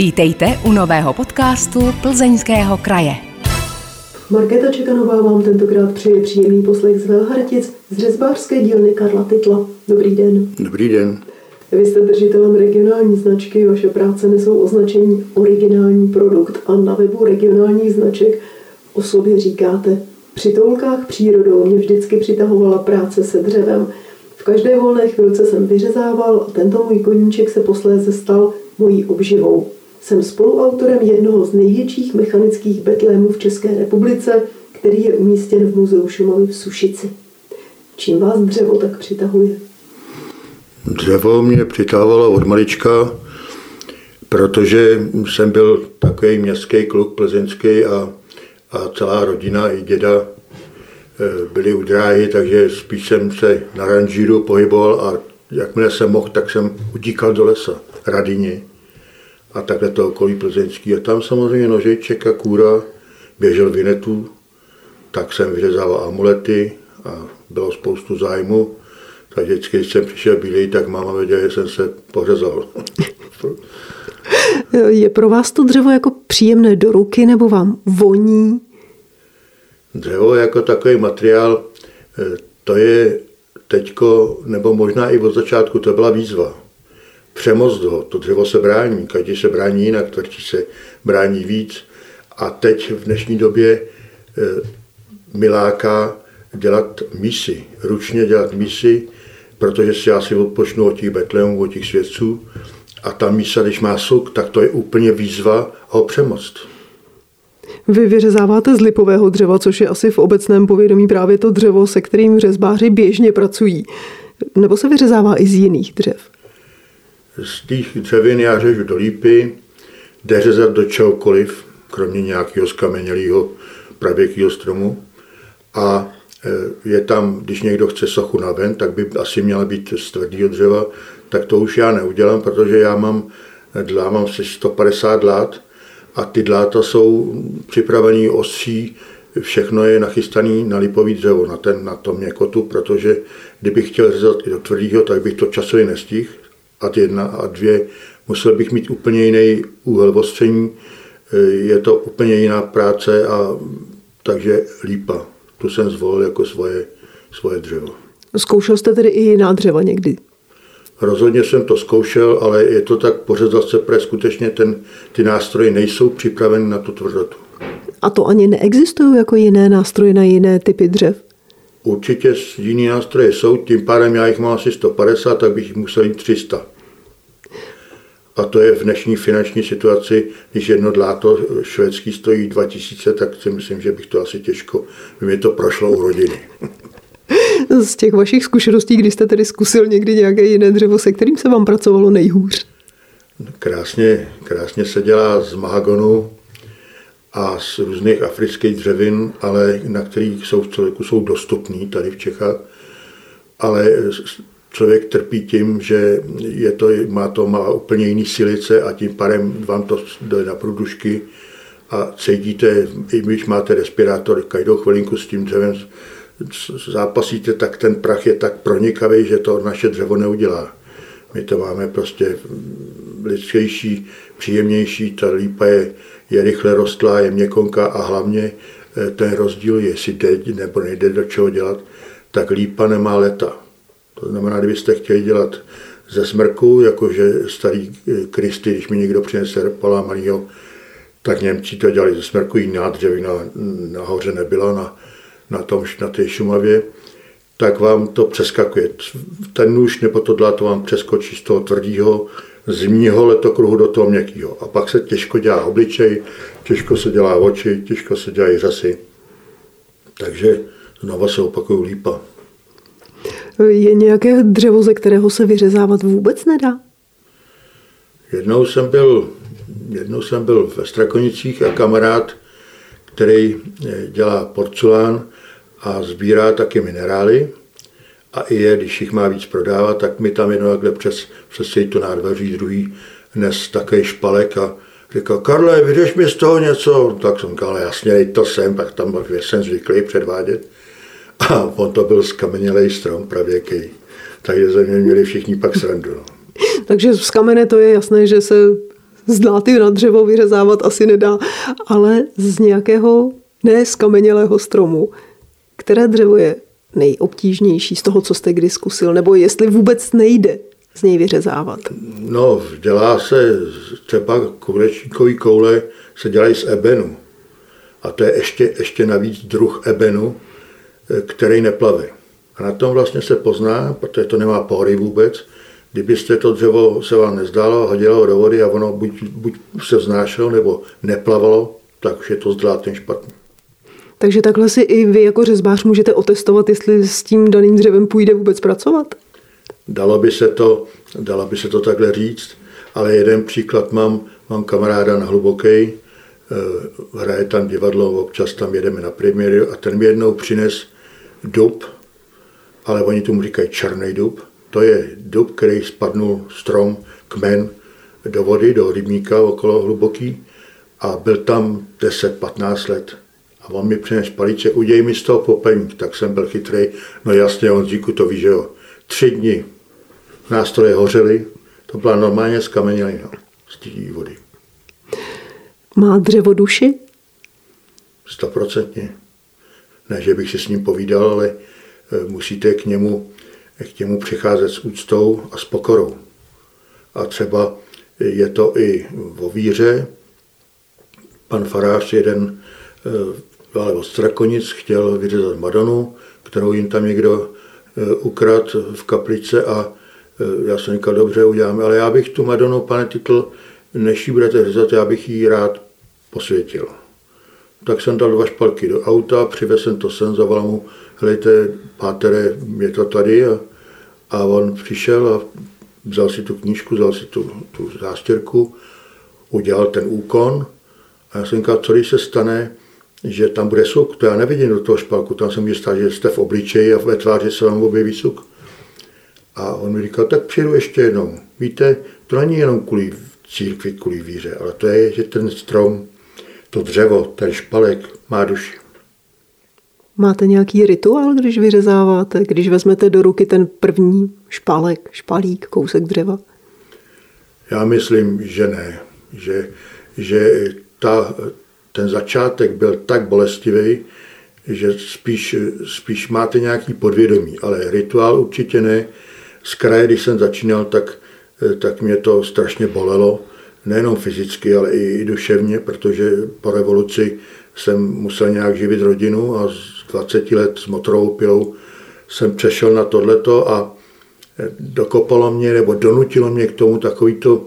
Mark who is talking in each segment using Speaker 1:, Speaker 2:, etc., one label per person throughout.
Speaker 1: Vítejte u nového podcastu Plzeňského kraje.
Speaker 2: Markéta Čekanová vám tentokrát přeje příjemný poslech z Velhartic z řezbářské dílny Karla Titla. Dobrý den.
Speaker 3: Dobrý den.
Speaker 2: Vy jste držitelem regionální značky, vaše práce nesou označení originální produkt a na webu regionálních značek o sobě říkáte při toulkách přírodou mě vždycky přitahovala práce se dřevem. V každé volné chvilce jsem vyřezával a tento můj koníček se posléze stal mojí obživou. Jsem spoluautorem jednoho z největších mechanických betlémů v České republice, který je umístěn v Muzeu Šumavy v Sušici. Čím vás dřevo tak přitahuje?
Speaker 3: Dřevo mě přitahovalo od malička, protože jsem byl takový městský kluk plzeňský a, a celá rodina i děda e, byli u dráhy, takže spíš jsem se na ranžíru pohyboval a jakmile jsem mohl, tak jsem utíkal do lesa, Radině a takhle to okolí plzeňský. A tam samozřejmě nožeček a kůra běžel vinetu, tak jsem vyřezával amulety a bylo spoustu zájmu. Tak vždycky, když jsem přišel bílej, tak máma věděla, že jsem se pořezal.
Speaker 2: Je pro vás to dřevo jako příjemné do ruky nebo vám voní?
Speaker 3: Dřevo jako takový materiál, eh, to je teďko, nebo možná i od začátku, to byla výzva přemost ho. To dřevo se brání, každý se brání jinak, tvrdí se brání víc. A teď v dnešní době eh, miláka dělat misy, ručně dělat misy, protože si asi odpočnu od těch betlémů, od těch svědců. A ta mísa, když má suk, tak to je úplně výzva ho přemost.
Speaker 2: Vy vyřezáváte z lipového dřeva, což je asi v obecném povědomí právě to dřevo, se kterým řezbáři běžně pracují. Nebo se vyřezává i z jiných dřev?
Speaker 3: Z těch dřevin já řežu do lípy, jde řezat do čehokoliv, kromě nějakého skamenělého pravěkého stromu. A e, je tam, když někdo chce sochu na ven, tak by asi měla být z tvrdého dřeva, tak to už já neudělám, protože já mám, dlá mám si 150 dlát a ty dláta jsou připravený ostří, všechno je nachystané na lipový dřevo, na, ten, na tom měkotu, protože kdybych chtěl řezat i do tvrdého, tak bych to časově nestihl ad jedna a dvě, musel bych mít úplně jiný úhel ostření, e, je to úplně jiná práce a takže lípa. Tu jsem zvolil jako svoje, svoje dřevo.
Speaker 2: Zkoušel jste tedy i jiná dřeva někdy?
Speaker 3: Rozhodně jsem to zkoušel, ale je to tak pořád se, protože skutečně ten, ty nástroje nejsou připraveny na tu tvrdotu.
Speaker 2: A to ani neexistují jako jiné nástroje na jiné typy dřev?
Speaker 3: Určitě jiný nástroje jsou, tím pádem já jich mám asi 150, tak bych jich musel jít 300. A to je v dnešní finanční situaci, když jedno dláto švédský stojí 2000, tak si myslím, že bych to asi těžko, by mi to prošlo u rodiny.
Speaker 2: Z těch vašich zkušeností, kdy jste tedy zkusil někdy nějaké jiné dřevo, se kterým se vám pracovalo nejhůř?
Speaker 3: Krásně, krásně se dělá z mahagonu, a z různých afrických dřevin, ale na kterých jsou v člověku jsou dostupný tady v Čechách. Ale člověk trpí tím, že je to, má to má úplně jiný silice a tím pádem vám to jde na průdušky a cítíte, i když máte respirátor, každou chvilinku s tím dřevem zápasíte, tak ten prach je tak pronikavý, že to naše dřevo neudělá. My to máme prostě lidskější, příjemnější, ta lípa je je rychle rostlá, je měkonká a hlavně eh, ten rozdíl, jestli jde nebo nejde do čeho dělat, tak lípa nemá leta. To znamená, kdybyste chtěli dělat ze smrku, jakože starý eh, Kristy, když mi někdo přinese polámanýho, tak Němci to dělali ze smrku, jiná dřevina nahoře nebyla na, na, tom, na té Šumavě, tak vám to přeskakuje. Ten nůž nebo to dlá to vám přeskočí z toho tvrdého zimního letokruhu do toho měkkého. A pak se těžko dělá obličej, těžko se dělá oči, těžko se dělají řasy. Takže znova se opakují lípa.
Speaker 2: Je nějaké dřevo, ze kterého se vyřezávat vůbec nedá?
Speaker 3: Jednou jsem byl, jednou jsem byl ve Strakonicích a kamarád, který eh, dělá porcelán a sbírá taky minerály, a i je, když jich má víc prodávat, tak mi tam jedno takhle přes, přes to nádveří druhý dnes také špalek a říkal, Karle, vyřeš mi z toho něco? Tak jsem říkal, jasně, to sem, pak tam jsem zvyklý předvádět. A on to byl skamenělej strom pravěký. Takže ze mě měli všichni pak srandu. No.
Speaker 2: Takže z kamene to je jasné, že se z dláty na dřevo vyřezávat asi nedá, ale z nějakého neskamenělého stromu. Které dřevo je nejobtížnější z toho, co jste kdy zkusil, nebo jestli vůbec nejde z něj vyřezávat?
Speaker 3: No, dělá se třeba kurečníkový koule se dělají z ebenu. A to je ještě, ještě navíc druh ebenu, který neplave. A na tom vlastně se pozná, protože to nemá pory vůbec, kdybyste to dřevo se vám nezdálo, hodilo ho do vody a ono buď, buď se vznášelo nebo neplavalo, tak už je to zdlátem špatný.
Speaker 2: Takže takhle si i vy jako řezbář můžete otestovat, jestli s tím daným dřevem půjde vůbec pracovat?
Speaker 3: Dalo by se to, dalo by se to takhle říct, ale jeden příklad mám, mám kamaráda na Hlubokej, Eh, hraje tam divadlo, občas tam jedeme na premiéru a ten mi jednou přines dub, ale oni tomu říkají černý dub. To je dub, který spadnul strom, kmen do vody, do rybníka okolo hluboký a byl tam 10-15 let. A on mi přines palice, uděj mi z toho popelník, tak jsem byl chytrý. No jasně, on říku to ví, že jo. Tři dny nástroje hořely, to byla normálně skamenělina z té vody.
Speaker 2: Má dřevo duši?
Speaker 3: Stoprocentně. Ne, že bych si s ním povídal, ale e, musíte k němu, k němu přicházet s úctou a s pokorou. A třeba je to i o víře. Pan farář jeden e, ale od Strakonic chtěl vyřezat Madonu, kterou jim tam někdo e, ukrad v kaplice a já jsem říkal, dobře, uděláme, ale já bych tu Madonu, pane Titl, než ji budete řezat, já bych ji rád posvětil. Tak jsem dal dva špalky do auta, přivez jsem to sem, zavolal mu, helejte, pátere, je to tady a, a on přišel a vzal si tu knížku, vzal si tu, tu zástěrku, udělal ten úkon a já jsem říkal, co když se stane, že tam bude suk, to já nevidím do toho špalku, tam se může stát, že jste v obličeji a ve tváři se vám objeví suk. A on mi říkal, tak přijdu ještě jednou. Víte, to není jenom kvůli církvi, kvůli víře, ale to je, že ten strom to dřevo, ten špalek má duši.
Speaker 2: Máte nějaký rituál, když vyřezáváte, když vezmete do ruky ten první špalek, špalík, kousek dřeva?
Speaker 3: Já myslím, že ne. Že, že ta, ten začátek byl tak bolestivý, že spíš, spíš máte nějaký podvědomí, ale rituál určitě ne. Z kraje, když jsem začínal, tak, tak mě to strašně bolelo nejenom fyzicky, ale i, duševně, protože po revoluci jsem musel nějak živit rodinu a z 20 let s motorovou pilou jsem přešel na tohleto a dokopalo mě nebo donutilo mě k tomu takovýto,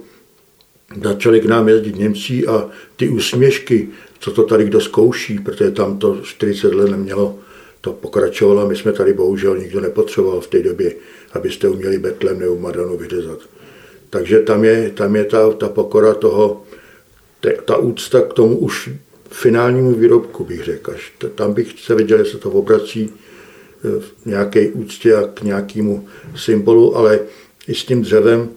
Speaker 3: začali k nám jezdit Němci a ty úsměšky, co to tady kdo zkouší, protože tam to 40 let nemělo, to pokračovalo my jsme tady bohužel nikdo nepotřeboval v té době, abyste uměli Betlem nebo Madonu vyřezat. Takže tam je, tam je ta, ta pokora toho, ta úcta k tomu už finálnímu výrobku, bych řekl. Až tam bych se viděl, jestli to obrací e, v nějaké úctě a k nějakému symbolu, ale i s tím dřevem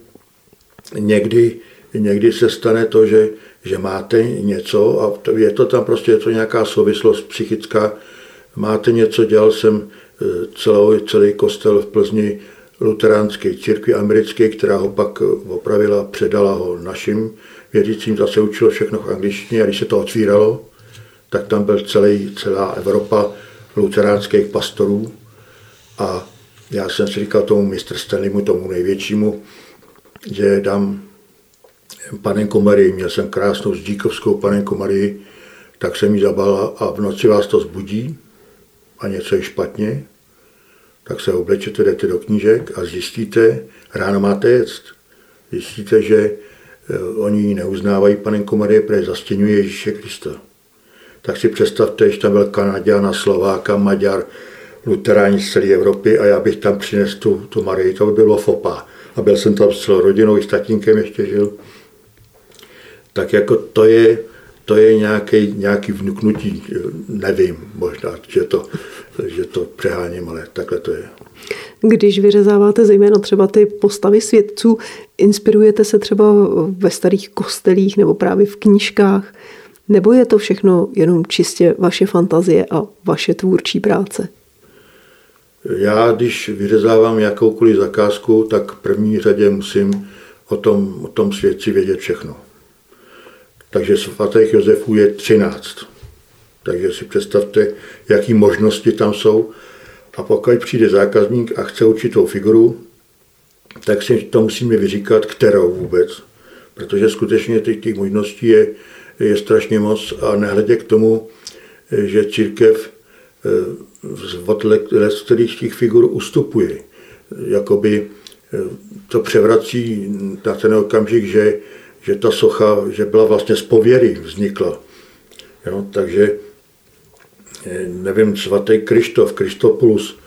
Speaker 3: někdy, někdy se stane to, že, že máte něco a je to tam prostě je to nějaká souvislost psychická. Máte něco, dělal jsem e, celou, celý kostel v Plzni luteránské církvi americké, která ho pak opravila, předala ho našim věřícím, zase učilo všechno v angličtině a když se to otvíralo, tak tam byl celý, celá Evropa luteránských pastorů. A já jsem si říkal tomu mistr Stanleymu, tomu největšímu, že dám panenku Marii, měl jsem krásnou zdíkovskou panenku Marii, tak jsem ji zabala a v noci vás to zbudí a něco je špatně, tak se oblečete, jdete do knížek a zjistíte, ráno máte jet. Zjistíte, že eh, oni neuznávají panenku Marie, protože zastěňuje Ježíše Krista. Tak si představte, že tam byl Kanaděna, Slováka, Maďar, luteráni z celé Evropy a já bych tam přinesl tu, tu Marii, to by bylo fopa. A byl jsem tam s celou rodinou, i s tatínkem ještě žil. Tak jako to je, to je nějaký, nějaký vnuknutí, nevím, možná, že to, že to přeháním, ale takhle to je.
Speaker 2: Když vyřezáváte zejména třeba ty postavy svědců, inspirujete se třeba ve starých kostelích nebo právě v knížkách, nebo je to všechno jenom čistě vaše fantazie a vaše tvůrčí práce?
Speaker 3: Já, když vyřezávám jakoukoliv zakázku, tak v první řadě musím o tom, o tom svědci vědět všechno. takže svatých Josefů je 13. Takže si představte, jaké možnosti tam jsou. A pokud přijde zákazník a chce určitou figuru, tak si to musíme vyříkat, kterou vůbec. Protože skutečně těch, těch možností je, je strašně moc a nehledě k tomu, že církev eh, od kterých těch figur ustupuje. Jakoby eh, to převrací na ten okamžik, že, že ta socha že byla vlastně z pověry vznikla. Jo, takže nevím, svatý Krištof, Kristopoulos,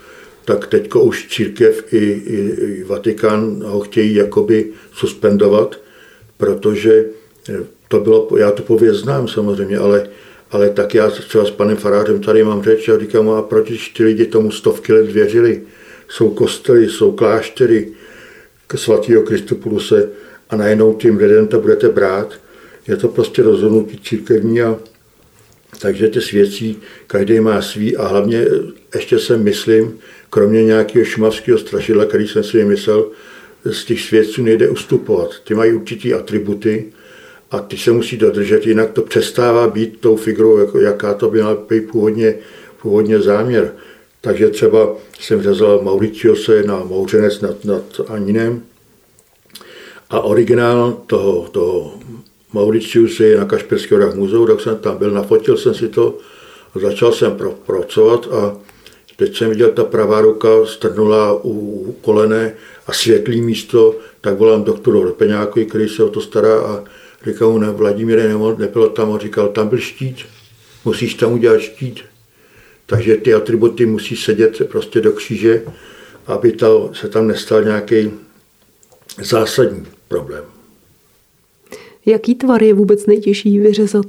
Speaker 3: tak teďko už církev i, i, i Vatikán ho chtějí jakoby suspendovat, protože to bylo, já tu pověst znám samozřejmě, ale, ale tak já třeba s panem farářem tady mám řeč a říkám, a proč ty lidi tomu stovky let věřili? Jsou kostely, jsou kláštery k svatého Kristopuluse a najednou tím lidem to budete brát. Je to prostě rozhodnutí církevní a takže ty svěcí každý má svý a hlavně ještě se myslím, kromě nějakého šumavského strašidla, který jsem si vymyslel, z těch svědců nejde ustupovat. Ty mají určitý atributy a ty se musí dodržet, jinak to přestává být tou figurou, jako jaká to být původně, původně záměr. Takže třeba jsem řezal Mauriciose na Mouřenec nad, nad Aninem a originál toho, toho Mauriciuse je na Kašperského horách muzeu, tak jsem tam byl, nafotil jsem si to a začal jsem pro, pracovat a teď jsem viděl, ta pravá ruka strnula u kolene a světlý místo, tak volám doktoru Repeňákovi, který se o to stará a říkal mu, ne, Vladimíre, nebylo tam, a říkal, tam byl štít, musíš tam udělat štít. Takže ty atributy musí sedět prostě do kříže, aby to, se tam nestal nějaký zásadní problém.
Speaker 2: Jaký tvar je vůbec nejtěžší vyřezat?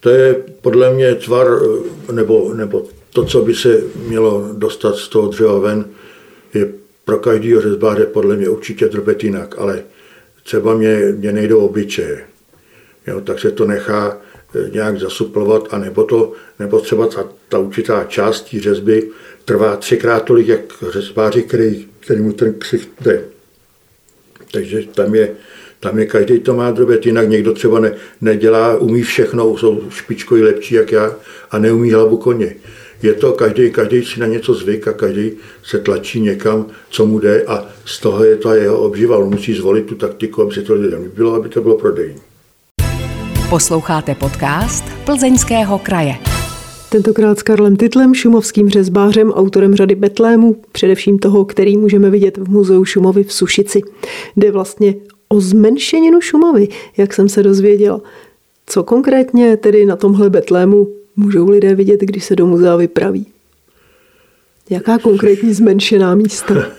Speaker 3: To je podle mě tvar, nebo, nebo to, co by se mělo dostat z toho dřeva ven, je pro každého řezbáře podle mě určitě jinak, ale třeba mě, mě nejdou obličeje. Jo, tak se to nechá eh, nějak zasuplovat, a nebo, to, nebo třeba ta, ta určitá část té řezby trvá třikrát tolik, jak řezbáři, který, který mu ten ksicht jde. Takže tam je, tam je každý to má drobet, jinak někdo třeba ne, nedělá, umí všechno, jsou špičkoji lepší jak já a neumí hlavu koně. Je to, každý, každý si na něco zvyk a každý se tlačí někam, co mu jde a z toho je to jeho obživa. On musí zvolit tu taktiku, aby se to lidem líbilo, aby to bylo prodejní.
Speaker 1: Posloucháte podcast Plzeňského kraje.
Speaker 2: Tentokrát s Karlem Titlem, šumovským řezbářem, autorem řady Betlému, především toho, který můžeme vidět v Muzeu Šumovy v Sušici. Jde vlastně o zmenšeninu Šumavy, jak jsem se dozvěděla. Co konkrétně tedy na tomhle Betlému můžou lidé vidět, když se do muzea vypraví? Jaká konkrétní zmenšená místa?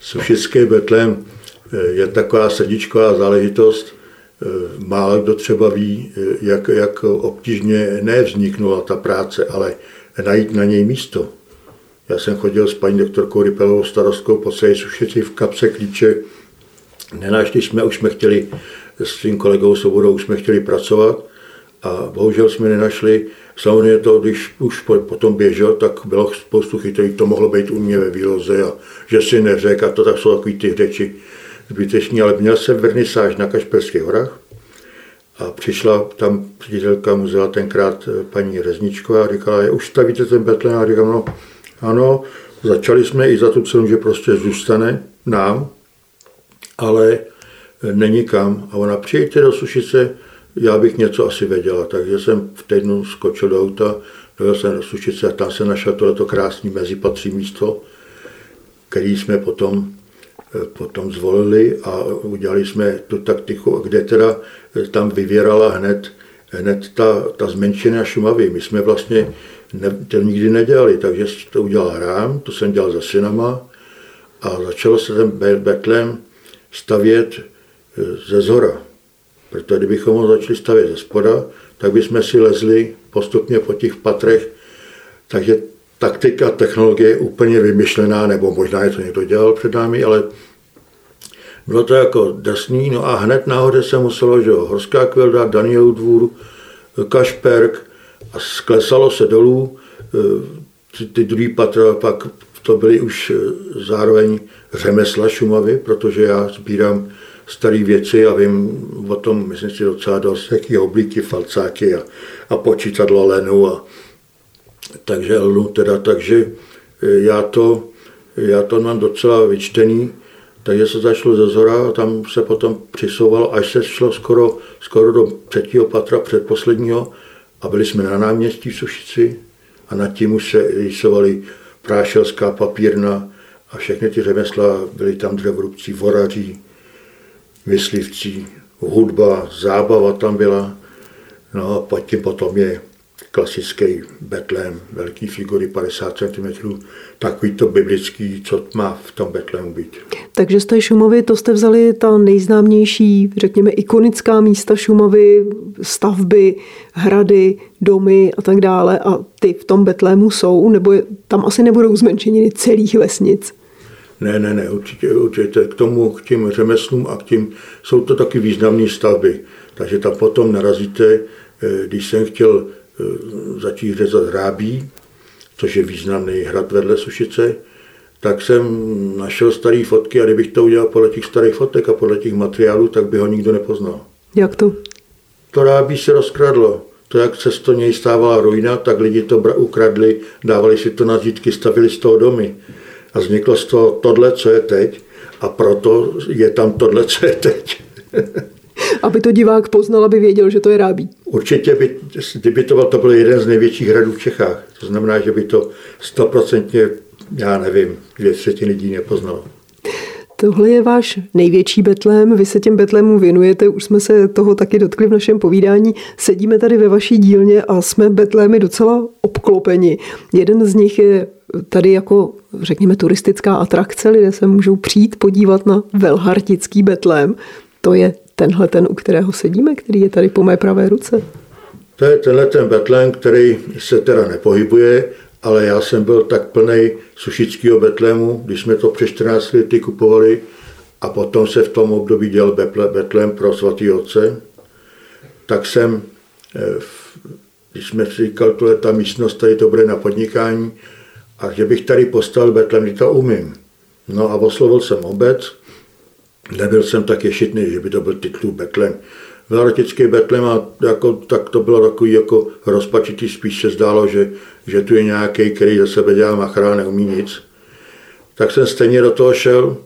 Speaker 3: Sušický Betlém eh, je taková srdíčková záležitost. Eh, málo kdo třeba ví, eh, jak, jak obtížně nevzniknula ta práce, ale najít na něj místo. Já jsem chodil s paní doktorkou Rypelovou starostkou po celé Sušici v kapse klíče. Nenašli jsme, už jsme chtěli s svým kolegou Svobodou, už jsme chtěli pracovat a bohužel jsme nenašli. Samozřejmě to, když už potom běžel, tak bylo spoustu chytrých, to mohlo být u mě ve výloze a že si neřek a to tak jsou takový ty řeči zbytečný, ale měl jsem vernisáž na Kašperských horách a přišla tam ředitelka muzea tenkrát eh, paní Rezničková a říkala, už stavíte ten betlém? A říkám, no ano, začali jsme i za tu cenu, že prostě zůstane nám, ale není kam. A ona, přijďte do Sušice, já bych něco asi věděla. Takže jsem v týdnu skočil do auta, dojel jsem do Sušice a tam se našel tohleto krásné mezipatří místo, který jsme potom, eh, potom zvolili a udělali jsme tu taktiku, kde teda eh, tam vyvěrala hned, hned ta, ta zmenšená Šumavy. My jsme vlastně ne, to nikdy nedělali, takže to udělal rám, to jsem dělal za synama a začalo se ten Betlem stavět eh, ze zhora. Protože kdybychom ho začali stavět ze spoda, tak bychom si lezli postupně po těch patrech. Takže taktika, technologie je úplně vymyšlená, nebo možná je to někdo dělal před námi, ale bylo to jako desný, no a hned nahoře se muselo, že jo, Horská kvilda, Daniel dvůr, Kašperk a sklesalo se dolů. Ty, ty druhý patra pak to byly už zároveň řemesla Šumavy, protože já sbírám staré věci a vím o tom, myslím si docela dost, jaký oblíky, falcáky a, a počítadlo lenu. A, takže lnu teda, takže já to, já to mám docela vyčtený, takže se začalo ze zhora a tam se potom přisouvalo, až se šlo skoro, skoro do třetího patra, předposledního a byli jsme na náměstí v Sušici a nad tím už se rýsovali prášelská papírna a všechny ty řemesla, byli tam dřevorubci, voraří, myslivci, hudba, zábava tam byla. No a potom je klasický Betlém, velký figury 50 cm, takový to biblický, co má v tom Betlému být.
Speaker 2: Takže z té Šumavy to jste vzali ta nejznámější, řekněme, ikonická místa Šumavy, stavby, hrady, domy a tak dále a ty v tom Betlému jsou, nebo je, tam asi nebudou zmenšeniny celých vesnic?
Speaker 3: Ne, ne, ne, určitě, určitě. K tomu, k těm řemeslům a k tím, jsou to taky významné stavby. Takže tam potom narazíte, eh, když jsem chtěl začít řezat hrábí, což je významný hrad vedle Sušice, tak jsem našel staré fotky a kdybych to udělal podle těch starých fotek a podle těch materiálů, tak by ho nikdo nepoznal.
Speaker 2: Jak to?
Speaker 3: To rábí se rozkradlo. To, jak se z toho něj stávala ruina, tak lidi to ukradli, dávali si to na zítky, stavili z toho domy. A vzniklo z toho tohle, co je teď. A proto je tam tohle, co je teď.
Speaker 2: aby to divák poznal, aby věděl, že to je rábí.
Speaker 3: Určitě by, kdyby to byl, to byl jeden z největších hradů v Čechách. To znamená, že by to stoprocentně, já nevím, dvě třetiny lidí nepoznalo.
Speaker 2: Tohle je váš největší betlém, vy se těm betlémům věnujete, už jsme se toho taky dotkli v našem povídání. Sedíme tady ve vaší dílně a jsme betlémy docela obklopeni. Jeden z nich je tady jako, řekněme, turistická atrakce, lidé se můžou přijít podívat na Velhartický betlém. To je tenhle ten, u kterého sedíme, který je tady po mé pravé ruce?
Speaker 3: To je tenhle ten betlém, který se teda nepohybuje, ale já jsem byl tak plný sušického betlému, když jsme to přes 14 lety kupovali a potom se v tom období dělal betlém pro svatý otce, tak jsem, eh, když jsme si říkal, tohle ta místnost, tady to bude na podnikání, a že bych tady postavil betlém, že to umím. No a oslovil jsem obec, Nebyl jsem tak ješitný, že by to byl titul Betlem. Velhartický Betlem a jako, tak to bylo takový jako rozpačitý, spíš se zdálo, že, že tu je nějaký, který za sebe dělá machra, neumí nic. Tak jsem stejně do toho šel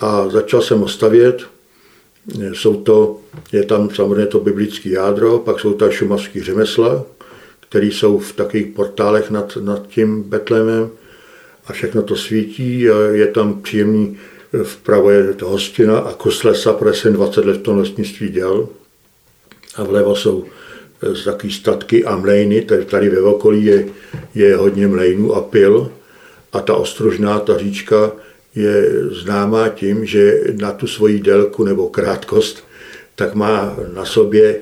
Speaker 3: a začal jsem ostavět. Jsou to, je tam samozřejmě to biblické jádro, pak jsou tam šumavský řemesla, které jsou v takových portálech nad, nad tím Betlemem a všechno to svítí a je tam příjemný vpravo je to hostina a kus lesa, protože jsem 20 let v tom lesnictví dělal. A vlevo jsou e, takové statky a mlejny, tady ve okolí je, je hodně mlejnů a pil. A ta ostružná, ta říčka, je známá tím, že na tu svoji délku nebo krátkost, tak má na sobě e,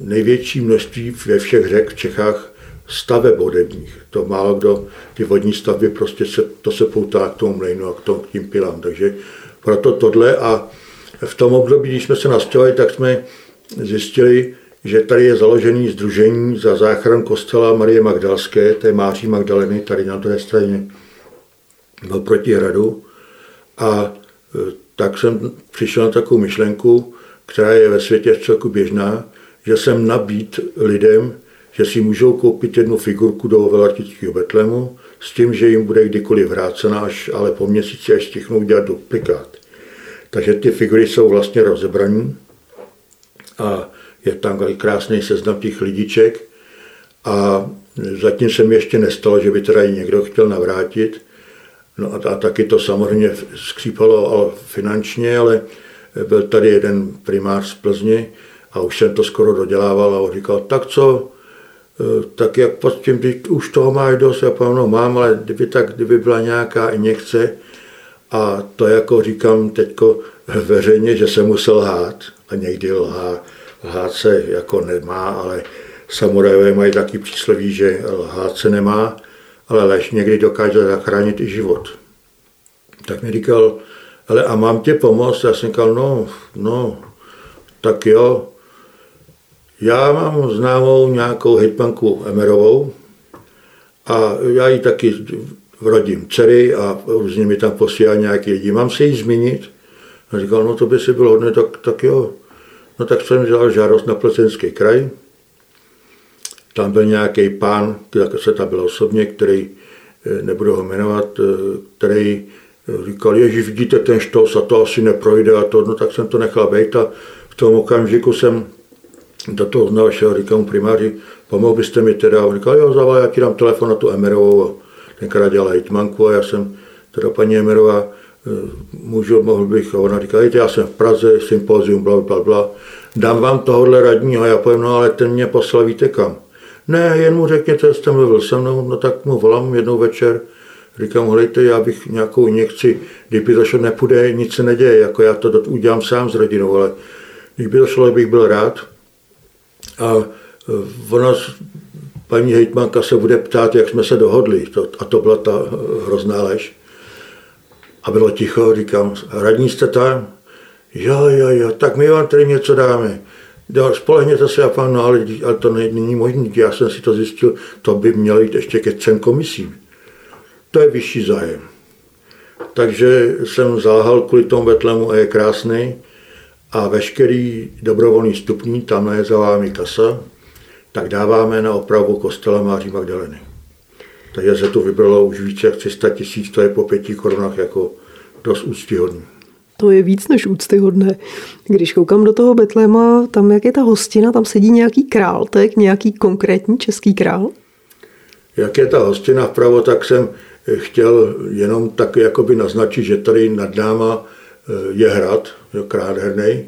Speaker 3: největší množství ve všech řek v Čechách staveb vodebních. To málo kdo, ty vodní stavby prostě se, to se poutá k tomu mlejnu a k, tomu, k tím pilám. Takže proto tohle a v tom období, když jsme se nastěhovali, tak jsme zjistili, že tady je založený združení za záchranu kostela Marie Magdalské, té Máří Magdaleny, tady na druhé straně byl proti hradu. A e, tak jsem přišel na takovou myšlenku, která je ve světě celku běžná, že jsem nabít lidem že si můžou koupit jednu figurku do velartického Betlému s tím, že jim bude kdykoliv vrácena, až, ale po měsíci až stichnou dělat duplikát. Takže ty figury jsou vlastně rozebraní a je tam krásný seznam těch lidiček a zatím se mi ještě nestalo, že by teda někdo chtěl navrátit. No a, a taky to samozřejmě skřípalo ale finančně, ale byl tady jeden primář z Plzně a už jsem to skoro dodělával a on říkal, tak co, tak jak pod tím, když už toho máš dost, já povím, no mám, ale kdyby, tak, kdyby byla nějaká injekce, a to jako říkám teďko veřejně, že se musel lhát a někdy lhá, lhát se jako nemá, ale samurajové mají taky přísloví, že lhát se nemá, ale lež někdy dokáže zachránit i život. Tak mi říkal, ale a mám tě pomoct? Já jsem říkal, no, no, tak jo, já mám známou nějakou hitmanku Emerovou a já ji taky rodím dcery a různě mi tam posílá nějaký lidi. Mám se jí zmínit? A říkal, no to by si byl hodný, tak, tak jo. No tak jsem dělal žádost na Plzeňský kraj. Tam byl nějaký pán, tak se tam byl osobně, který, eh, nebudu ho jmenovat, eh, který říkal, ježiš, vidíte ten štos a to asi neprojde a to, no tak jsem to nechal být a v tom okamžiku jsem do toho znal šel, říkal mu primáři, pomohl byste mi teda, on říkal, jo, zavolaj, já ti dám telefon na tu Emerovou tenkrát dělala hejtmanku a já jsem teda paní Emerová, eh, můžu, mohl bych, a ona říká, já jsem v Praze, sympozium, bla, bla, bla, dám vám tohohle radního, já povím, no ale ten mě poslal, víte kam. Ne, jen mu řekněte, jste mluvil se mnou, no tak mu volám jednou večer, říkám, hlejte, já bych nějakou injekci, kdyby to šlo, nepůjde, nic se neděje, jako já to udělám sám s rodinou, ale kdyby to šlo, bych byl rád. A e, ona, paní hejtmanka se bude ptát, jak jsme se dohodli, to, a to byla ta hrozná lež. A bylo ticho, říkám, radní jste tam? Jo, jo, jo, tak my vám tady něco dáme. Spolehněte se a pan, no ale, ale to není možné, já jsem si to zjistil, to by mělo jít ještě ke třem komisím. To je vyšší zájem. Takže jsem záhal kvůli tomu Betlemu a je krásný a veškerý dobrovolný stupní, tam je za vámi kasa, tak dáváme na opravu kostela Máří Magdaleny. Takže se tu vybralo už více jak 300 tisíc, to je po pěti korunách jako dost úctyhodný.
Speaker 2: To je víc než úctyhodné. Když koukám do toho Betléma, tam jak je ta hostina, tam sedí nějaký král, tak nějaký konkrétní český král?
Speaker 3: Jak je ta hostina vpravo, tak jsem chtěl jenom tak jakoby naznačit, že tady nad náma je hrad, krádherný,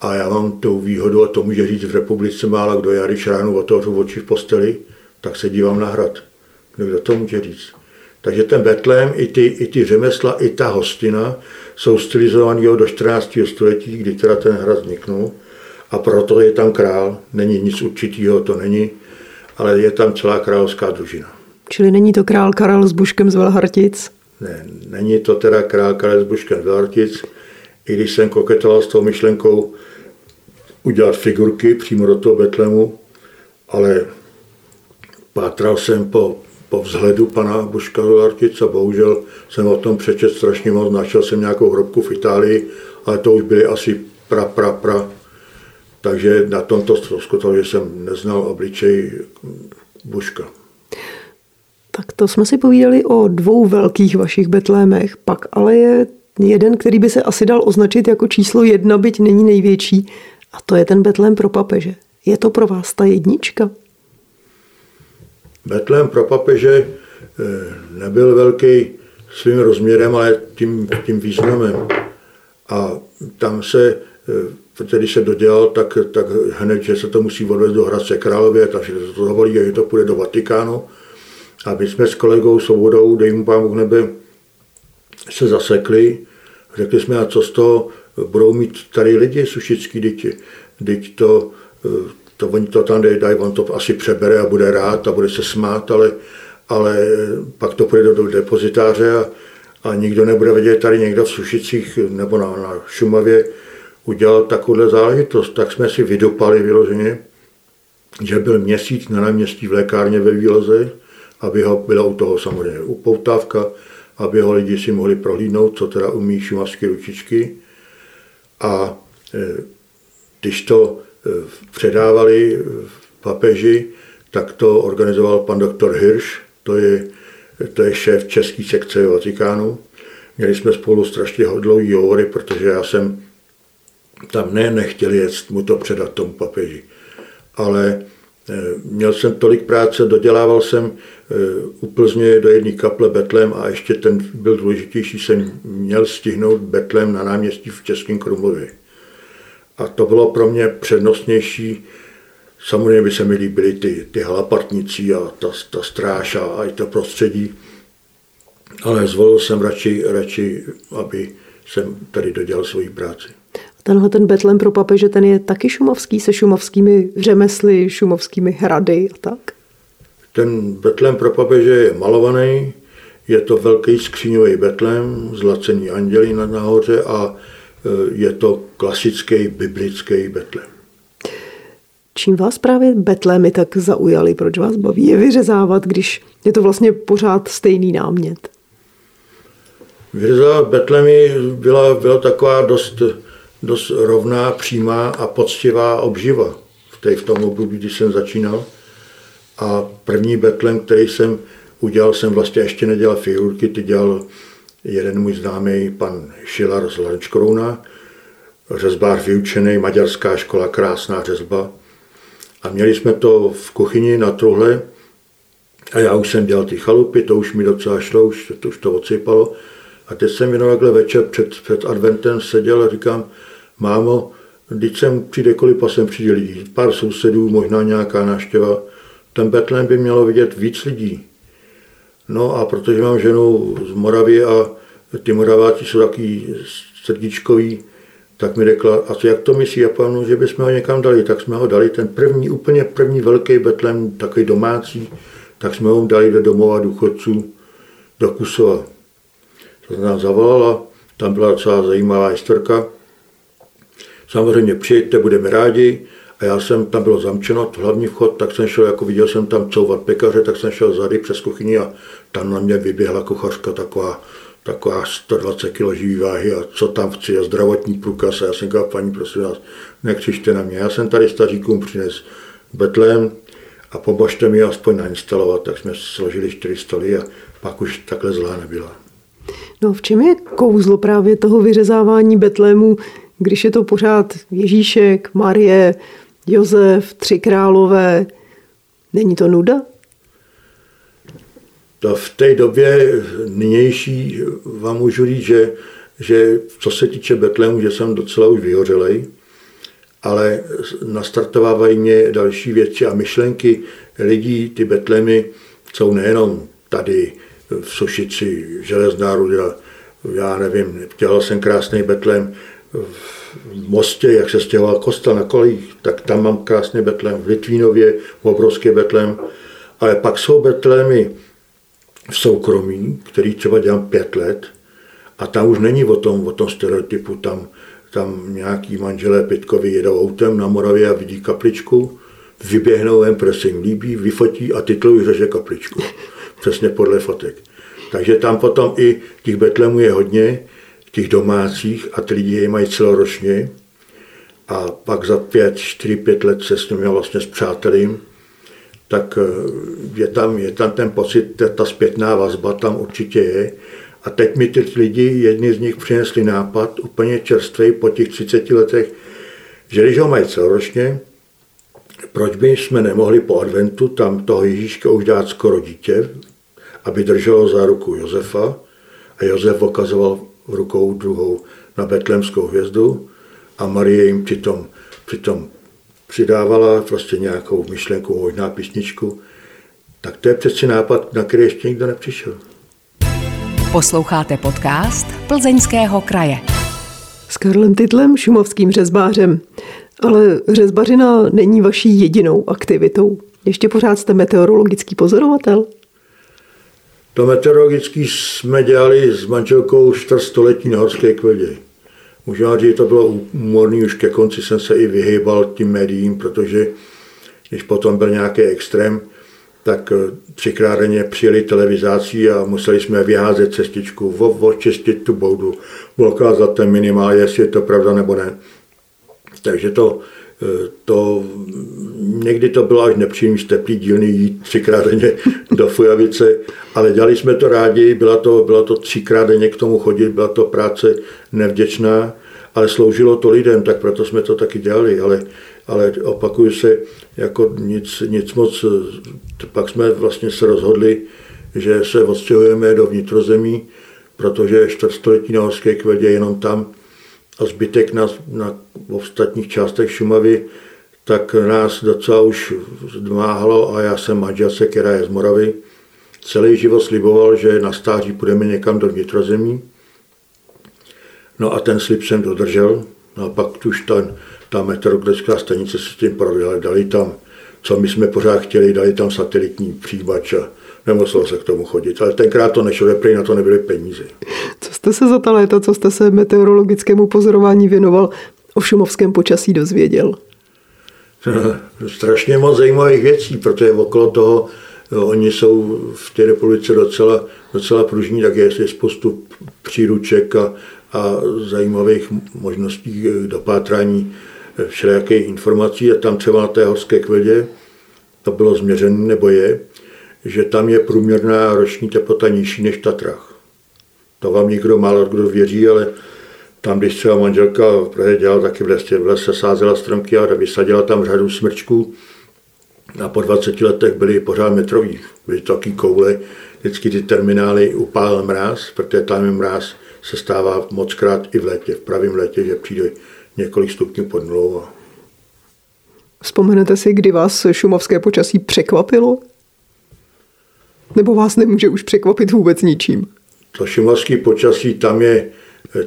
Speaker 3: a já mám tu výhodu, a to může říct v republice málo kdo, já když ráno otevřu oči v posteli, tak se dívám na hrad. Kdo to může říct? Takže ten Betlém, i ty, i ty řemesla, i ta hostina jsou stylizovaný do 14. století, kdy teda ten hrad vzniknul. A proto je tam král. Není nic určitého, to není, ale je tam celá královská družina.
Speaker 2: Čili není to král Karel s Buškem z Velhartic?
Speaker 3: Ne, není to teda král Buškem z Velhartic, i když jsem koketoval s tou myšlenkou udělat figurky přímo do toho Betlemu, ale pátral jsem po, po vzhledu pana Buška z Velhartic a bohužel jsem o tom přečet strašně moc, našel jsem nějakou hrobku v Itálii, ale to už byly asi pra, pra, pra. Takže na tomto ztroskotal, že jsem neznal obličej Buška.
Speaker 2: Tak to jsme si povídali o dvou velkých vašich betlémech, pak ale je jeden, který by se asi dal označit jako číslo jedna, byť není největší, a to je ten betlém pro papeže. Je to pro vás ta jednička?
Speaker 3: Betlém pro papeže eh, nebyl velký svým rozměrem, ale tím, tím významem. A tam se, eh, když se dodělal, tak, tak hned, že se to musí odvést do Hradce Králově, takže to, dovolí, že to půjde do Vatikánu. A my jsme s kolegou Svobodou, dej mu pán nebe, se zasekli. Řekli jsme, a co z toho budou mít tady lidi sušický děti. Teď to, to, oni to tam dají, on to asi přebere a bude rád a bude se smát, ale, ale pak to půjde do depozitáře a, a nikdo nebude vědět, tady někdo v Sušicích nebo na, na Šumavě udělal takovouhle záležitost. Tak jsme si vydopali vyloženě, že byl měsíc na náměstí v lékárně ve Výloze aby ho byla u toho samozřejmě upoutávka, aby ho lidi si mohli prohlídnout, co teda umí šumavské ručičky. A e, když to e, předávali papeži, tak to organizoval pan doktor Hirsch, to je, to je šéf české sekce Vatikánu. Měli jsme spolu strašně dlouhý hovory, protože já jsem tam ne nechtěl jet mu to předat tomu papeži, ale měl jsem tolik práce, dodělával jsem eh, u Plzně do jedné kaple Betlem a ještě ten byl důležitější, jsem měl stihnout Betlem na náměstí v Českém Krumlově. A to bylo pro mě přednostnější. Samozřejmě by se mi líbily ty, ty halapartnicí a ta, ta stráž a, a i to prostředí, ale zvolil jsem radši, radši, aby jsem tady dodělal svoji práci.
Speaker 2: Tenhle ten Betlem pro papeže, ten je taky šumovský se šumovskými řemesly, šumovskými hrady a tak?
Speaker 3: Ten Betlem pro papeže je malovaný, je to velký skříňový Betlem, zlacený andělí na nahoře a e, je to klasický biblický Betlem.
Speaker 2: Čím vás právě Betlémy tak zaujaly? Proč vás baví je vyřezávat, když je to vlastně pořád stejný námět?
Speaker 3: Vyřezává Betlemy byla, byla taková dost, dost rovná, přímá a poctivá obživa v, té, v tom období, kdy jsem začínal. A první Betlem, který jsem udělal, jsem vlastně ještě nedělal figurky, ty dělal jeden můj známý pan Šilar z Lančkrouna, řezbář vyučený, maďarská škola, krásná řezba. A měli jsme to v kuchyni na truhle a já už jsem dělal ty chalupy, to už mi docela šlo, už to, už to odsypalo. A teď jsem jenom takhle večer před, před adventem seděl a říkám, mámo, když sem přijde kolik sem přijde lidí, pár sousedů, možná nějaká návštěva, ten Betlém by mělo vidět víc lidí. No a protože mám ženu z Moravy a ty Moraváci jsou taky srdíčkoví, tak mi řekla, a co, jak to myslí Japanu, že bychom ho někam dali, tak jsme ho dali, ten první, úplně první velký betlem, takový domácí, tak jsme ho dali do domova důchodců, do Kusova. To nás zavolala, tam byla docela zajímavá historka. Samozřejmě přijďte, budeme rádi. A já jsem, tam bylo zamčeno, hlavní vchod, tak jsem šel, jako viděl jsem tam couvat pekaře, tak jsem šel zady přes kuchyni a tam na mě vyběhla kuchařka taková taková 120 kg živý váhy a co tam chci a zdravotní průkaz. A já jsem říkal, paní, prosím vás, nekřičte na mě. Já jsem tady staříkům přines betlem a pobožte mi aspoň nainstalovat. Tak jsme složili čtyři stoly a pak už takhle zlá nebyla.
Speaker 2: No v čem je kouzlo právě toho vyřezávání betlému, když je to pořád Ježíšek, Marie, Josef, tři králové? Není to nuda?
Speaker 3: To v té době nynější vám můžu říct, že, že co se týče Betlému, že jsem docela už vyhořelej, ale nastartovávají mě další věci a myšlenky lidí, ty Betlémy jsou nejenom tady v Sošici, Železná ruda, já nevím, dělal jsem krásný Betlém v Mostě, jak se stěhoval kostel na kolích, tak tam mám krásný Betlém, v Litvínově obrovský Betlém, ale pak jsou Betlémy v soukromí, který třeba dělám pět let, a tam už není o tom, o tom stereotypu, tam, tam nějaký manželé Pitkovi jedou autem na Moravě a vidí kapličku, vyběhnou jen, protože se jim líbí, vyfotí a titulují vyřeže kapličku. Přesně podle fotek. Takže tam potom i těch betlemů je hodně, těch domácích a ty lidi je mají celoročně. A pak za pět, čtyři, pět let se s nimi vlastně s přátelím tak eh, je tam, je tam ten pocit, ta, zpětná vazba tam určitě je. A teď mi ty lidi, jedni z nich přinesli nápad úplně čerstvý po těch 30 letech, že když ho mají celoročně, proč by jsme nemohli po adventu tam toho Ježíška už dát skoro dítě, aby drželo za ruku Josefa a Josef okazoval rukou druhou na betlemskou hvězdu a Marie jim přitom, přitom přidávala prostě nějakou myšlenku, možná písničku, tak to je přeci nápad, na který ještě nikdo nepřišel.
Speaker 1: Posloucháte podcast Plzeňského kraje.
Speaker 2: S Karlem Titlem, šumovským řezbářem. Ale řezbařina není vaší jedinou aktivitou. Ještě pořád jste meteorologický pozorovatel?
Speaker 3: To meteorologický jsme dělali s manželkou čtvrtstoletí na Horské kvědě. Možná, že to bylo úmorný, už ke konci jsem se i vyhýbal tím médiím, protože když potom byl nějaký extrém, tak eh, třikrát denně přijeli televizací a museli jsme vyházet cestičku, očistit tu boudu, okázat ten minimál, jestli je to pravda nebo ne. Takže to, to někdy to bylo až z teplý dílny jít třikrát denně do Fujavice, ale dělali jsme to rádi, byla to, byla to třikrát denně k tomu chodit, byla to práce nevděčná, ale sloužilo to lidem, tak proto jsme to taky dělali, ale, ale opakuju se, jako nic, nic moc, pak jsme vlastně se rozhodli, že se odstěhujeme do vnitrozemí, protože čtvrtstoletí na Horské kvedě jenom tam a zbytek na, na ostatních částech Šumavy, tak nás docela už dmáhalo a já jsem manželce, která je z Moravy. Celý život sliboval, že na stáří půjdeme někam do vnitrozemí. No a ten slib jsem dodržel. No a pak už ta, ta meteorologická stanice se s tím prodala, dali tam, co my jsme pořád chtěli, dali tam satelitní přijímač a nemuselo se k tomu chodit. Ale tenkrát to nešlo, prý na to nebyly peníze.
Speaker 2: Co jste se za ta léta, co jste se meteorologickému pozorování věnoval, o šumovském počasí dozvěděl?
Speaker 3: Strašně moc zajímavých věcí, protože okolo toho No, oni jsou v té republice docela, docela pružní, tak je, spoustu příruček a, a zajímavých možností dopátrání všelijakých informací. A tam třeba na té horské kvedě, to bylo změřené nebo je, že tam je průměrná roční teplota nižší než v Tatrách. To vám nikdo málo kdo věří, ale tam, když třeba manželka v Praze dělala taky v lese, v lese sázela stromky a vysadila tam řadu smrčků, a po 20 letech byly pořád metrový. Byly to taky koule, vždycky ty terminály upálil mráz, protože tam mráz se stává moc krát i v létě, v pravém létě, že přijde několik stupňů pod nulou.
Speaker 2: Vzpomenete si, kdy vás šumavské počasí překvapilo? Nebo vás nemůže už překvapit vůbec ničím?
Speaker 3: To šumavské počasí, tam je,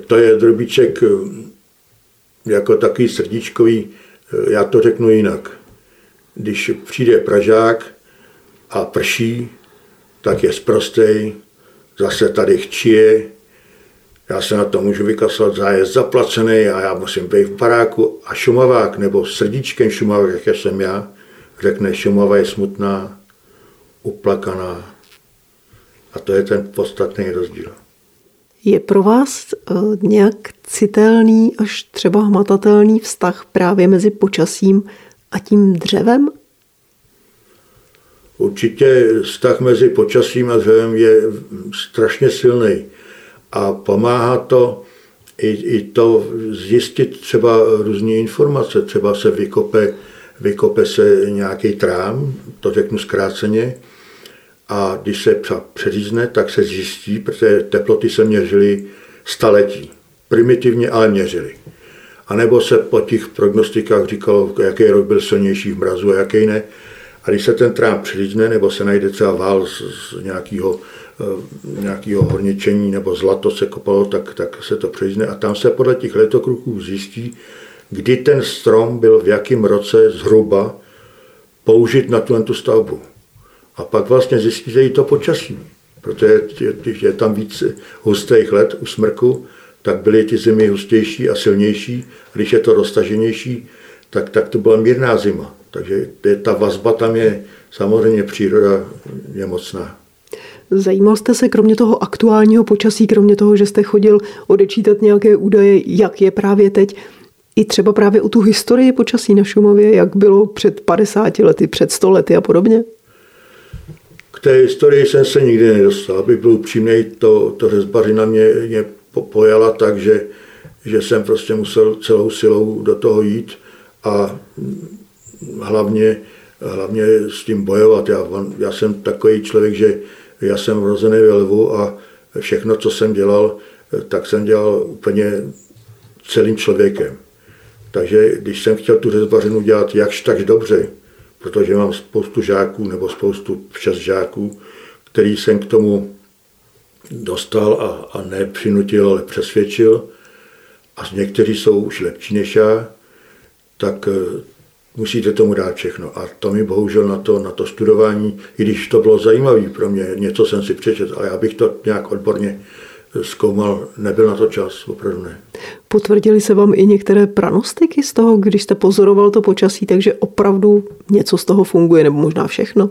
Speaker 3: to je drobíček jako takový srdíčkový, já to řeknu jinak. Když přijde Pražák a prší, tak je zprostej, zase tady chčije, já se na to můžu vykaslat, zájezd zaplacený a já musím být v paráku a Šumavák nebo srdíčkem Šumavák, jak jsem já, řekne Šumava je smutná, uplakaná. A to je ten podstatný rozdíl.
Speaker 2: Je pro vás eh, nějak citelný až třeba hmatatelný vztah právě mezi počasím a tím dřevem?
Speaker 3: Určitě vztah mezi počasím a dřevem je strašně silný a pomáhá to i, i to zjistit třeba různé informace. Třeba se vykope, vykope se nějaký trám, to řeknu zkráceně, a když se přeřízne, tak se zjistí, protože teploty se měřily staletí. Primitivně, ale měřily. A nebo se po těch prognostikách říkalo, jaký rok byl silnější v mrazu a jaký ne. A když se ten trám přilízne, nebo se najde třeba vál z, z nějakého, eh, nějakého horničení nebo zlato se kopalo, tak, tak se to přilízne a tam se podle těch letokruků zjistí, kdy ten strom byl v jakém roce zhruba použit na tu stavbu. A pak vlastně zjistíte i to počasí, protože je, je tam víc hustých let u smrku, tak byly ty zimy hustější a silnější. Když je to roztaženější, tak, tak to byla mírná zima. Takže ta vazba tam je, samozřejmě příroda je mocná.
Speaker 2: Zajímal jste se kromě toho aktuálního počasí, kromě toho, že jste chodil odečítat nějaké údaje, jak je právě teď, i třeba právě o tu historii počasí na Šumavě, jak bylo před 50 lety, před 100 lety a podobně?
Speaker 3: Té historii jsem se nikdy nedostal. Abych byl upřímný, to, to řezbařina mě, mě pojala tak, že, že jsem prostě musel celou silou do toho jít a hlavně, hlavně s tím bojovat. Já, já jsem takový člověk, že já jsem vrozený ve lvu a všechno, co jsem dělal, tak jsem dělal úplně celým člověkem. Takže když jsem chtěl tu řezbařinu dělat jakž tak dobře, protože mám spoustu žáků nebo spoustu šest žáků, který jsem k tomu dostal a, a ne přinutil, ale přesvědčil, a někteří jsou už lepší než já, tak eh, musíte tomu dát všechno. A to mi bohužel na to, na to studování, i když to bylo zajímavé pro mě, něco jsem si přečetl, ale abych to nějak odborně zkoumal, nebyl na to čas, opravdu ne.
Speaker 2: Potvrdili se vám i některé pranostiky z toho, když jste pozoroval to počasí, takže opravdu něco z toho funguje, nebo možná všechno?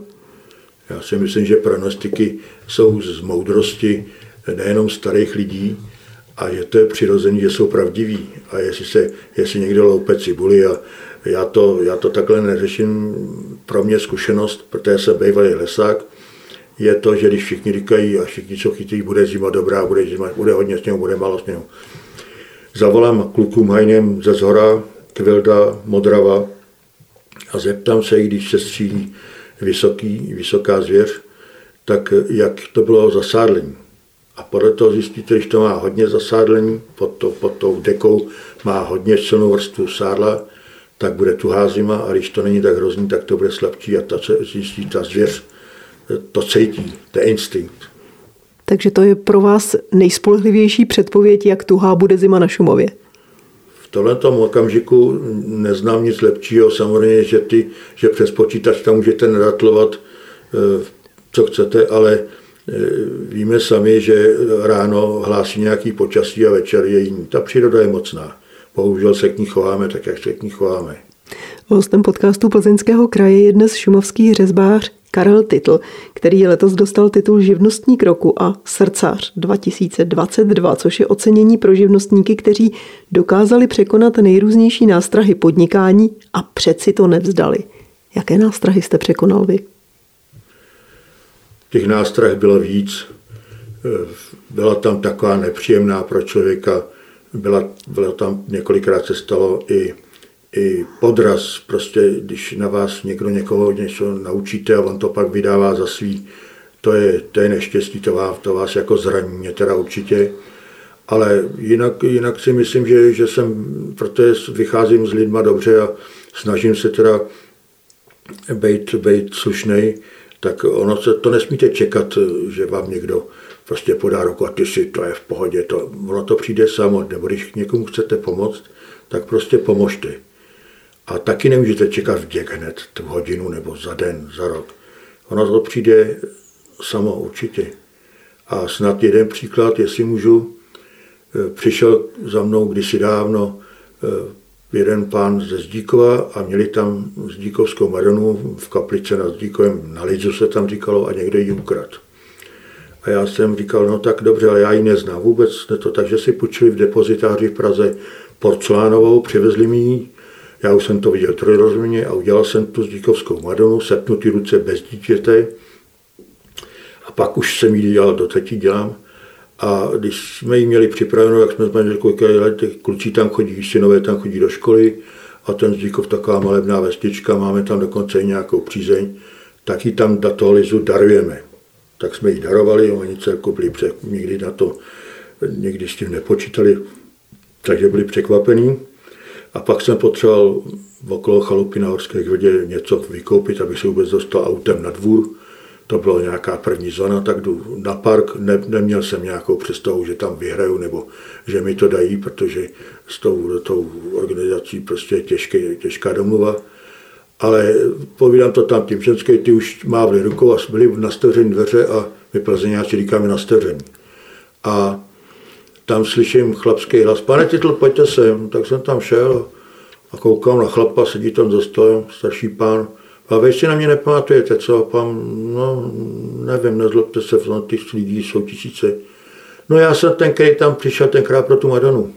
Speaker 3: Já si myslím, že pronostiky jsou z moudrosti nejenom starých lidí, a že to je přirozený, že jsou pravdiví. A jestli, se, jestli někdo loupe cibuli a já to, já to takhle neřeším, pro mě zkušenost, protože jsem bývalý lesák, je to, že když všichni říkají a všichni, co chytí, bude zima dobrá, bude, zima, bude hodně sněhu, bude málo sněhu. Zavolám klukům hajnem ze zhora, Kvilda, Modrava a zeptám se, když se střílí vysoký, vysoká zvěř, tak jak to bylo zasádlení. A podle toho zjistíte, když to má hodně zasádlení, pod, to, pod tou dekou má hodně silnou vrstvu sádla, tak bude tuhá zima a když to není tak hrozný, tak to bude slabší a ta, zjistí ta zvěř, to cítí, to je instinkt.
Speaker 2: Takže to je pro vás nejspolehlivější předpověď, jak tuhá bude zima na Šumově?
Speaker 3: V tomto okamžiku neznám nic lepšího. Samozřejmě, že, ty, že přes počítač tam můžete nadatlovat, eh, co chcete, ale eh, víme sami, že ráno hlásí nějaký počasí a večer je jiný. Ta příroda je mocná. Bohužel se k ní chováme tak, jak se k ní chováme.
Speaker 2: Hostem podcastu Plzeňského kraje je dnes šumovský řezbář Karel Titl, který letos dostal titul Živnostník roku a Srdcař 2022, což je ocenění pro živnostníky, kteří dokázali překonat nejrůznější nástrahy podnikání a přeci to nevzdali. Jaké nástrahy jste překonal vy?
Speaker 3: Těch nástrah bylo víc. Byla tam taková nepříjemná pro člověka. Byla, byla tam několikrát se stalo i i podraz, prostě když na vás někdo někoho něco naučíte a on to pak vydává za svý, to je, to je neštěstí, to vás, to vás jako zraní, mě teda určitě. Ale jinak, jinak si myslím, že, že jsem, protože vycházím s lidma dobře a snažím se teda být, být slušnej, tak ono se, to nesmíte čekat, že vám někdo prostě podá ruku a ty si, to je v pohodě, to, ono to přijde samo, nebo když někomu chcete pomoct, tak prostě pomožte. A taky nemůžete čekat vděk hned tu hodinu nebo za den, za rok. Ono to přijde samo určitě. A snad jeden příklad, jestli můžu, e, přišel za mnou kdysi dávno e, jeden pán ze Zdíkova a měli tam Zdíkovskou Madonu v kaplice nad Zdíkovem, na Lidzu se tam říkalo a někde ji ukrad. A já jsem říkal, no tak dobře, ale já ji neznám vůbec, ne to, takže si půjčili v depozitáři v Praze porcelánovou, přivezli mi ji já už jsem to viděl trojrozměrně a udělal jsem tu Zdíkovskou Madonu, sepnutý ruce bez dítěte. A pak už jsem ji dělal, do třetí dělám. A když jsme ji měli připravenou, jak jsme s manželkou ty kluci tam chodí, synové tam chodí do školy a ten Zdíkov taková malebná vestička, máme tam dokonce i nějakou přízeň, tak ji tam datolizu darujeme. Tak jsme ji darovali, oni celku byli před, nikdy na to, někdy s tím nepočítali, takže byli překvapení. A pak jsem potřeboval okolo chalupy na Horské hrodě něco vykoupit, abych se vůbec dostal autem na dvůr. To byla nějaká první zóna, tak jdu na park. Ne, neměl jsem nějakou představu, že tam vyhraju nebo že mi to dají, protože s tou, tou organizací prostě je těžké, těžká domluva. Ale povídám to tam, tím ženské ty už mávli rukou a byli nastavření dveře a my plzeňáci říkáme nastavření. A tam slyším chlapský hlas, pane Titl, pojďte sem, tak jsem tam šel a koukám na chlapa, sedí tam za stolem, starší pán, a vy si na mě nepamatujete, co? Pan, no, nevím, nezlobte se, v těch lidí jsou tisíce. No já jsem ten, který tam přišel tenkrát pro tu Madonu.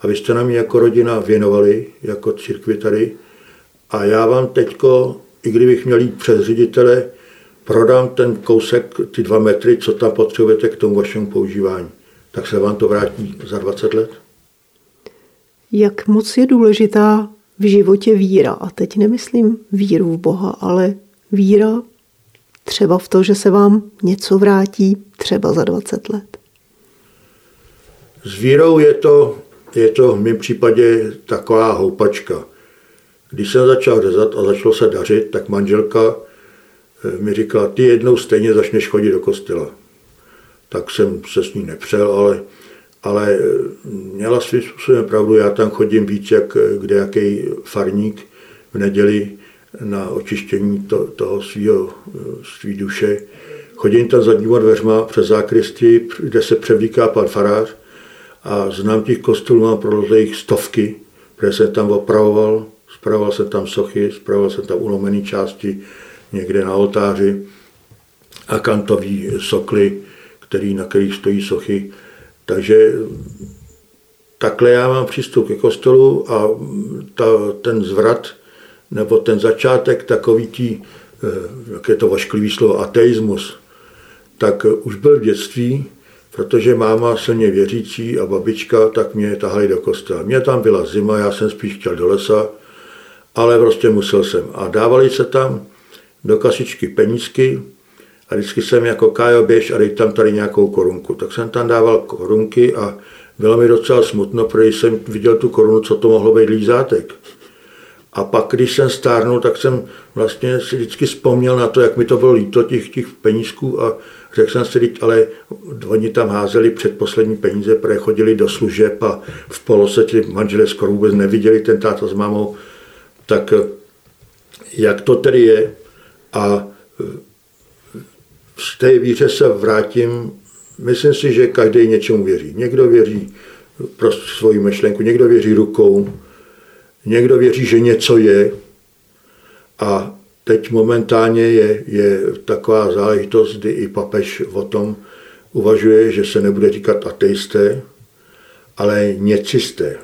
Speaker 3: A vy jste na mě jako rodina věnovali, jako církvi tady. A já vám teďko, i kdybych měl jít přes ředitele, prodám ten kousek, ty dva metry, co tam potřebujete k tomu vašemu používání tak se vám to vrátí za 20 let.
Speaker 2: Jak moc je důležitá v životě víra? A teď nemyslím víru v Boha, ale víra třeba v to, že se vám něco vrátí třeba za 20 let.
Speaker 3: S vírou je to, je to v mém případě taková houpačka. Když jsem začal řezat a začalo se dařit, tak manželka eh, mi říkala, ty jednou stejně začneš chodit do kostela tak jsem se s ní nepřel, ale, ale měla svým způsobem pravdu, já tam chodím víc jak kde jaký farník v neděli na očištění to, toho svého svý duše. Chodím tam zadníma dveřma přes zákristy, kde se převlíká pan farář a znám těch kostelů, mám prolezlých stovky, protože jsem tam opravoval, spravoval jsem tam sochy, spravoval jsem tam ulomené části někde na oltáři a kantový sokly, který, na kterých stojí sochy. Takže takhle já mám přístup ke kostelu a ta, ten zvrat nebo ten začátek takový tí, eh, jak je to vašklivý slovo, ateismus, tak už byl v dětství, protože máma silně věřící a babička, tak mě tahali do kostela. Mě tam byla zima, já jsem spíš chtěl do lesa, ale prostě musel jsem. A dávali se tam do kasičky penízky, a vždycky jsem jako Kájo běž a dej tam tady nějakou korunku. Tak jsem tam dával korunky a bylo mi docela smutno, protože jsem viděl tu korunu, co to mohlo být lízátek. A pak, když jsem stárnul, tak jsem vlastně si vždycky vzpomněl na to, jak mi to bylo líto těch, těch penízků a řekl jsem si, ale oni tam házeli předposlední peníze, protože chodili do služeb a v polose ti manželé skoro vůbec neviděli ten táta s mámou. Tak jak to tedy je? A z té víře se vrátím. Myslím si, že každý něčemu věří. Někdo věří pro svoji myšlenku, někdo věří rukou, někdo věří, že něco je. A teď momentálně je, je taková záležitost, kdy i papež o tom uvažuje, že se nebude říkat ateisté, ale něcisté.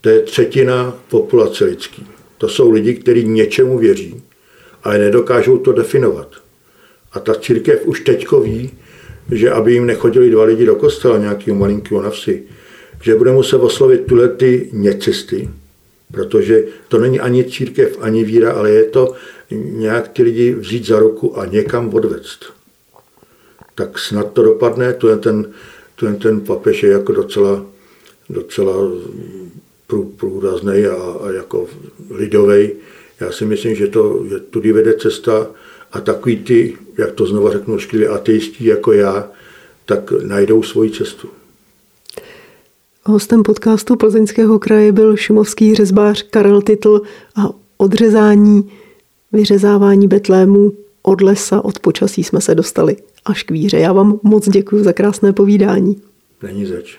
Speaker 3: To je třetina populace lidský. To jsou lidi, kteří něčemu věří, ale nedokážou to definovat. A ta církev už teďko ví, že aby jim nechodili dva lidi do kostela nějakého malinkého na vsi, že bude muset oslovit tuhle ty něcisty, protože to není ani církev, ani víra, ale je to nějak ty lidi vzít za ruku a někam odvést. Tak snad to dopadne, to je ten, to je ten papež je jako docela, docela průrazný a, a jako lidový. Já si myslím, že to že tudy vede cesta a takový ty, jak to znovu řeknu, škliví ateistí jako já, tak najdou svoji cestu.
Speaker 2: Hostem podcastu Plzeňského kraje byl šumovský řezbář Karel Titl a odřezání, vyřezávání betlémů od lesa, od počasí jsme se dostali až k víře. Já vám moc děkuji za krásné povídání.
Speaker 3: Není zač.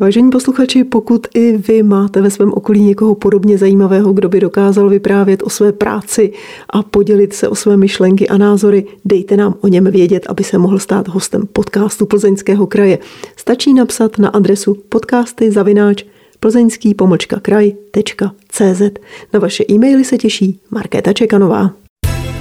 Speaker 2: Vážení posluchači, pokud i vy máte ve svém okolí někoho podobně zajímavého, kdo by dokázal vyprávět o své práci a podělit se o své myšlenky a názory, dejte nám o něm vědět, aby se mohl stát hostem podcastu Plzeňského kraje. Stačí napsat na adresu podcasty zavináč plzeňský kraj.cz. Na vaše e-maily se těší Markéta Čekanová.